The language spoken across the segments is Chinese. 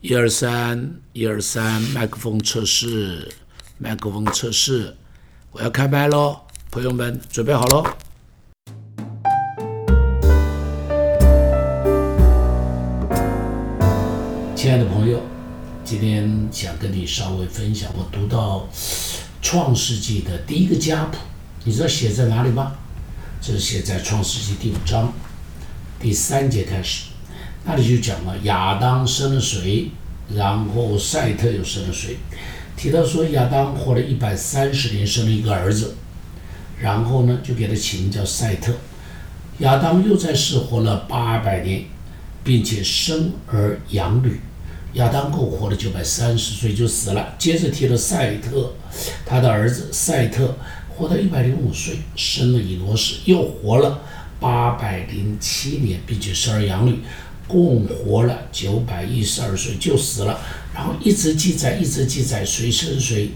一二三，一二三，麦克风测试，麦克风测试，我要开麦喽，朋友们准备好喽。亲爱的朋友，今天想跟你稍微分享，我读到创世纪的第一个家谱，你知道写在哪里吗？这是写在创世纪第五章第三节开始。那里就讲了亚当生了谁，然后赛特又生了谁。提到说亚当活了一百三十年，生了一个儿子，然后呢就给他起名叫赛特。亚当又在世活了八百年，并且生儿养女。亚当够活了九百三十岁就死了。接着提了赛特，他的儿子赛特活到一百零五岁，生了以罗士，又活了八百零七年，并且生儿养女。共活了九百一十二岁就死了，然后一直记载，一直记载谁生谁，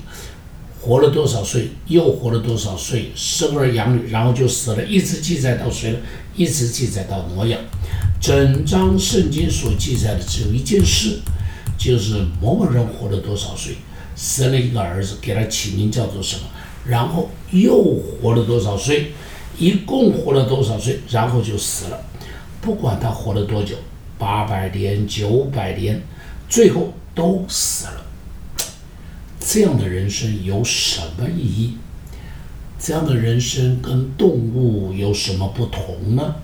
活了多少岁，又活了多少岁，生儿养女，然后就死了，一直记载到谁了？一直记载到挪亚。整章圣经所记载的只有一件事，就是某某人活了多少岁，生了一个儿子，给他起名叫做什么，然后又活了多少岁，一共活了多少岁，然后就死了。不管他活了多久。八百年、九百年，最后都死了。这样的人生有什么意义？这样的人生跟动物有什么不同呢？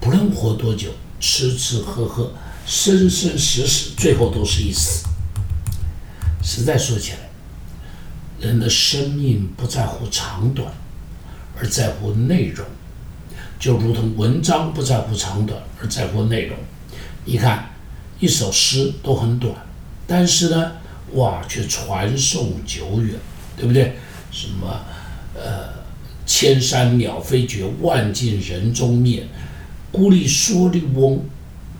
不论活多久，吃吃喝喝，生生死死，最后都是一死。实在说起来，人的生命不在乎长短，而在乎内容，就如同文章不在乎长短，而在乎内容。你看，一首诗都很短，但是呢，哇，却传颂久远，对不对？什么，呃，千山鸟飞绝，万径人踪灭，孤立蓑笠翁，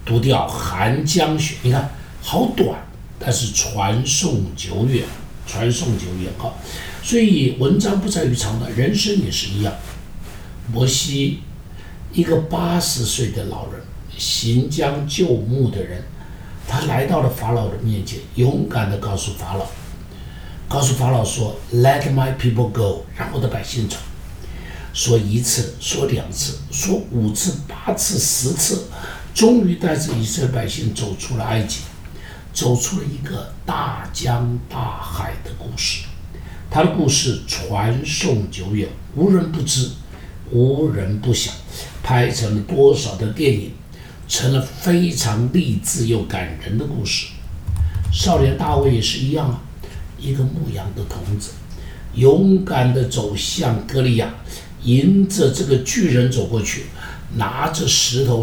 独钓寒江雪。你看，好短，但是传颂久远，传颂久远哈。所以文章不在于长短，人生也是一样。摩西，一个八十岁的老人。行将就木的人，他来到了法老的面前，勇敢地告诉法老，告诉法老说：“Let my people go，让我的百姓走。”说一次，说两次，说五次、八次、十次，终于带着以色列百姓走出了埃及，走出了一个大江大海的故事。他的故事传颂久远，无人不知，无人不晓，拍成了多少的电影。成了非常励志又感人的故事。少年大卫也是一样啊，一个牧羊的童子，勇敢地走向歌利亚，迎着这个巨人走过去，拿着石头，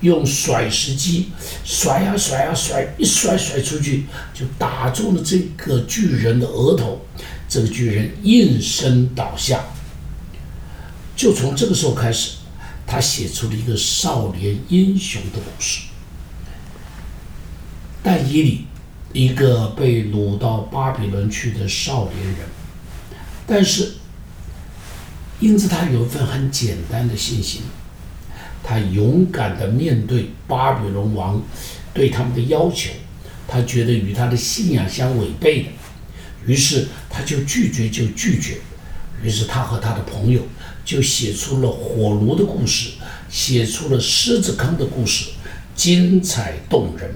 用甩石机甩呀甩呀甩，一甩甩出去，就打中了这个巨人的额头，这个巨人应声倒下。就从这个时候开始。他写出了一个少年英雄的故事。但以理，一个被掳到巴比伦去的少年人，但是因此他有一份很简单的信心，他勇敢的面对巴比伦王对他们的要求，他觉得与他的信仰相违背的，于是他就拒绝，就拒绝。于是他和他的朋友就写出了火炉的故事，写出了狮子坑的故事，精彩动人。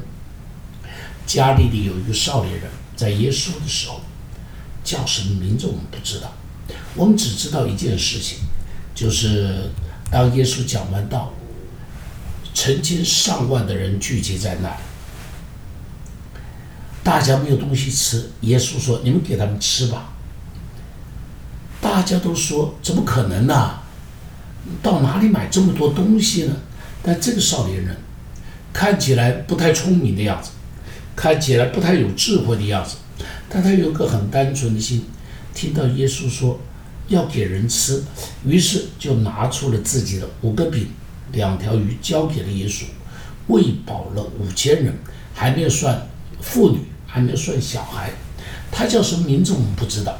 家里里有一个少年人，在耶稣的时候叫什么名字我们不知道，我们只知道一件事情，就是当耶稣讲完道，成千上万的人聚集在那里，大家没有东西吃，耶稣说：“你们给他们吃吧。”大家都说怎么可能呢？到哪里买这么多东西呢？但这个少年人看起来不太聪明的样子，看起来不太有智慧的样子，但他有个很单纯的心。听到耶稣说要给人吃，于是就拿出了自己的五个饼、两条鱼，交给了耶稣，喂饱了五千人，还没有算妇女，还没有算小孩。他叫什么名字我们不知道。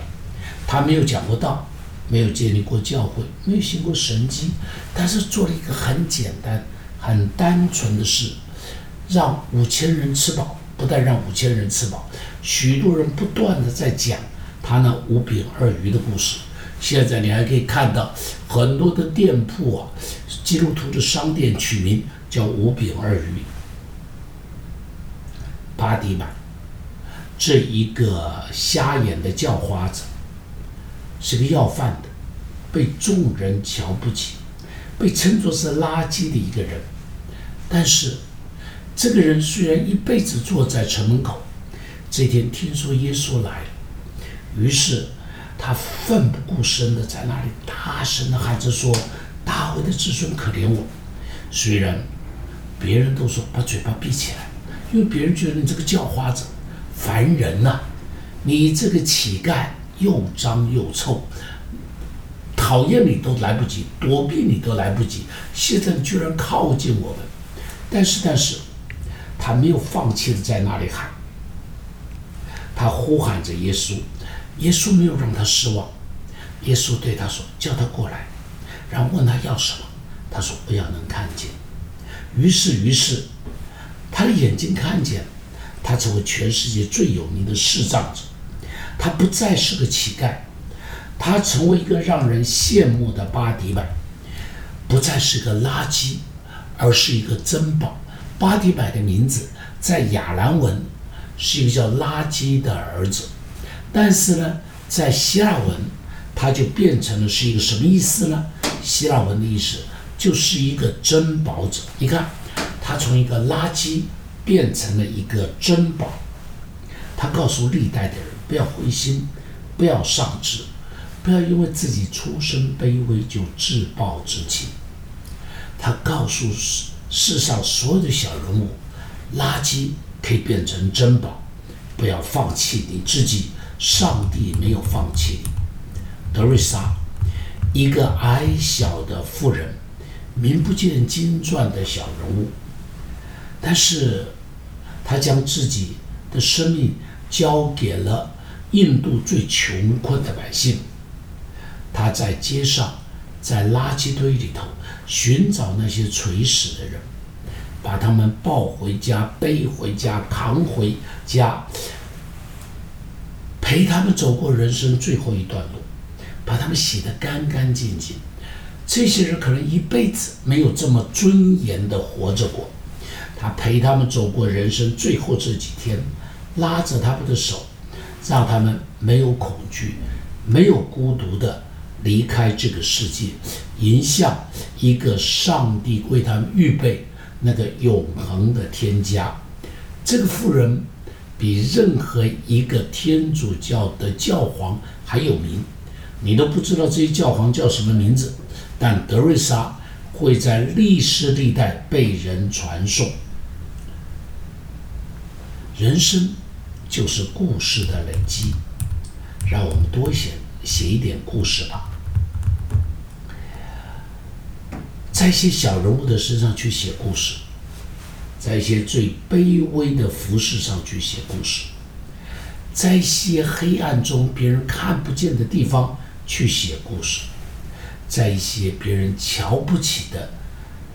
他没有讲过道，没有建立过教会，没有行过神迹，但是做了一个很简单、很单纯的事让五千人吃饱，不但让五千人吃饱，许多人不断的在讲他那五饼二鱼的故事。现在你还可以看到很多的店铺啊，基督徒的商店取名叫五饼二鱼。巴迪马这一个瞎眼的叫花子，是个要饭的，被众人瞧不起，被称作是垃圾的一个人。但是，这个人虽然一辈子坐在城门口，这天听说耶稣来了，于是他奋不顾身的在那里大声的喊着说：“大卫的子孙可怜我！”虽然别人都说把嘴巴闭起来。因为别人觉得你这个叫花子烦人呐，你这个乞丐又脏又臭，讨厌你都来不及，躲避你都来不及，现在居然靠近我们。但是，但是，他没有放弃的在那里喊，他呼喊着耶稣，耶稣没有让他失望。耶稣对他说：“叫他过来。”然后问他要什么，他说：“不要能看见。”于是，于是。他的眼睛看见，他成为全世界最有名的视障者。他不再是个乞丐，他成为一个让人羡慕的巴迪柏，不再是个垃圾，而是一个珍宝。巴迪柏的名字在亚兰文是一个叫垃圾的儿子，但是呢，在希腊文，他就变成了是一个什么意思呢？希腊文的意思就是一个珍宝者。你看。他从一个垃圾变成了一个珍宝。他告诉历代的人不要灰心，不要丧志，不要因为自己出身卑微就自暴自弃。他告诉世世上所有的小人物，垃圾可以变成珍宝，不要放弃你自己，上帝没有放弃你。德瑞莎，一个矮小的妇人，名不见经传的小人物。但是，他将自己的生命交给了印度最穷困的百姓。他在街上，在垃圾堆里头寻找那些垂死的人，把他们抱回家、背回家、扛回家，陪他们走过人生最后一段路，把他们洗得干干净净。这些人可能一辈子没有这么尊严的活着过。他陪他们走过人生最后这几天，拉着他们的手，让他们没有恐惧、没有孤独的离开这个世界，迎向一个上帝为他们预备那个永恒的天家。这个妇人比任何一个天主教的教皇还有名，你都不知道这些教皇叫什么名字，但德瑞莎会在历史历代被人传颂。人生就是故事的累积，让我们多写写一点故事吧，在一些小人物的身上去写故事，在一些最卑微的服饰上去写故事，在一些黑暗中别人看不见的地方去写故事，在一些别人瞧不起的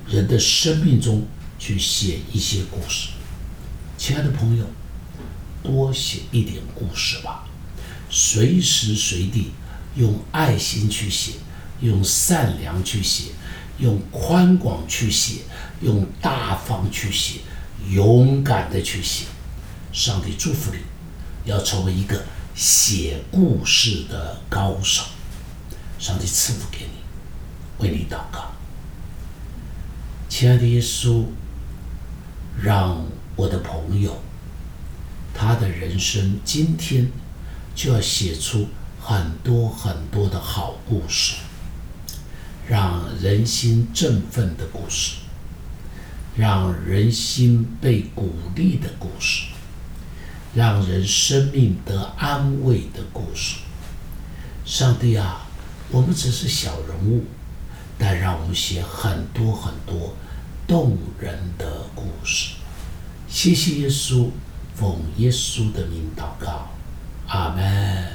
人的生命中去写一些故事。亲爱的朋友，多写一点故事吧，随时随地用爱心去写，用善良去写，用宽广去写，用大方去写，勇敢的去写。上帝祝福你，要成为一个写故事的高手。上帝赐福给你，为你祷告。亲爱的耶稣，让。我的朋友，他的人生今天就要写出很多很多的好故事，让人心振奋的故事，让人心被鼓励的故事，让人生命得安慰的故事。上帝啊，我们只是小人物，但让我们写很多很多动人的故事。谢谢耶稣，奉耶稣的名祷告，阿门。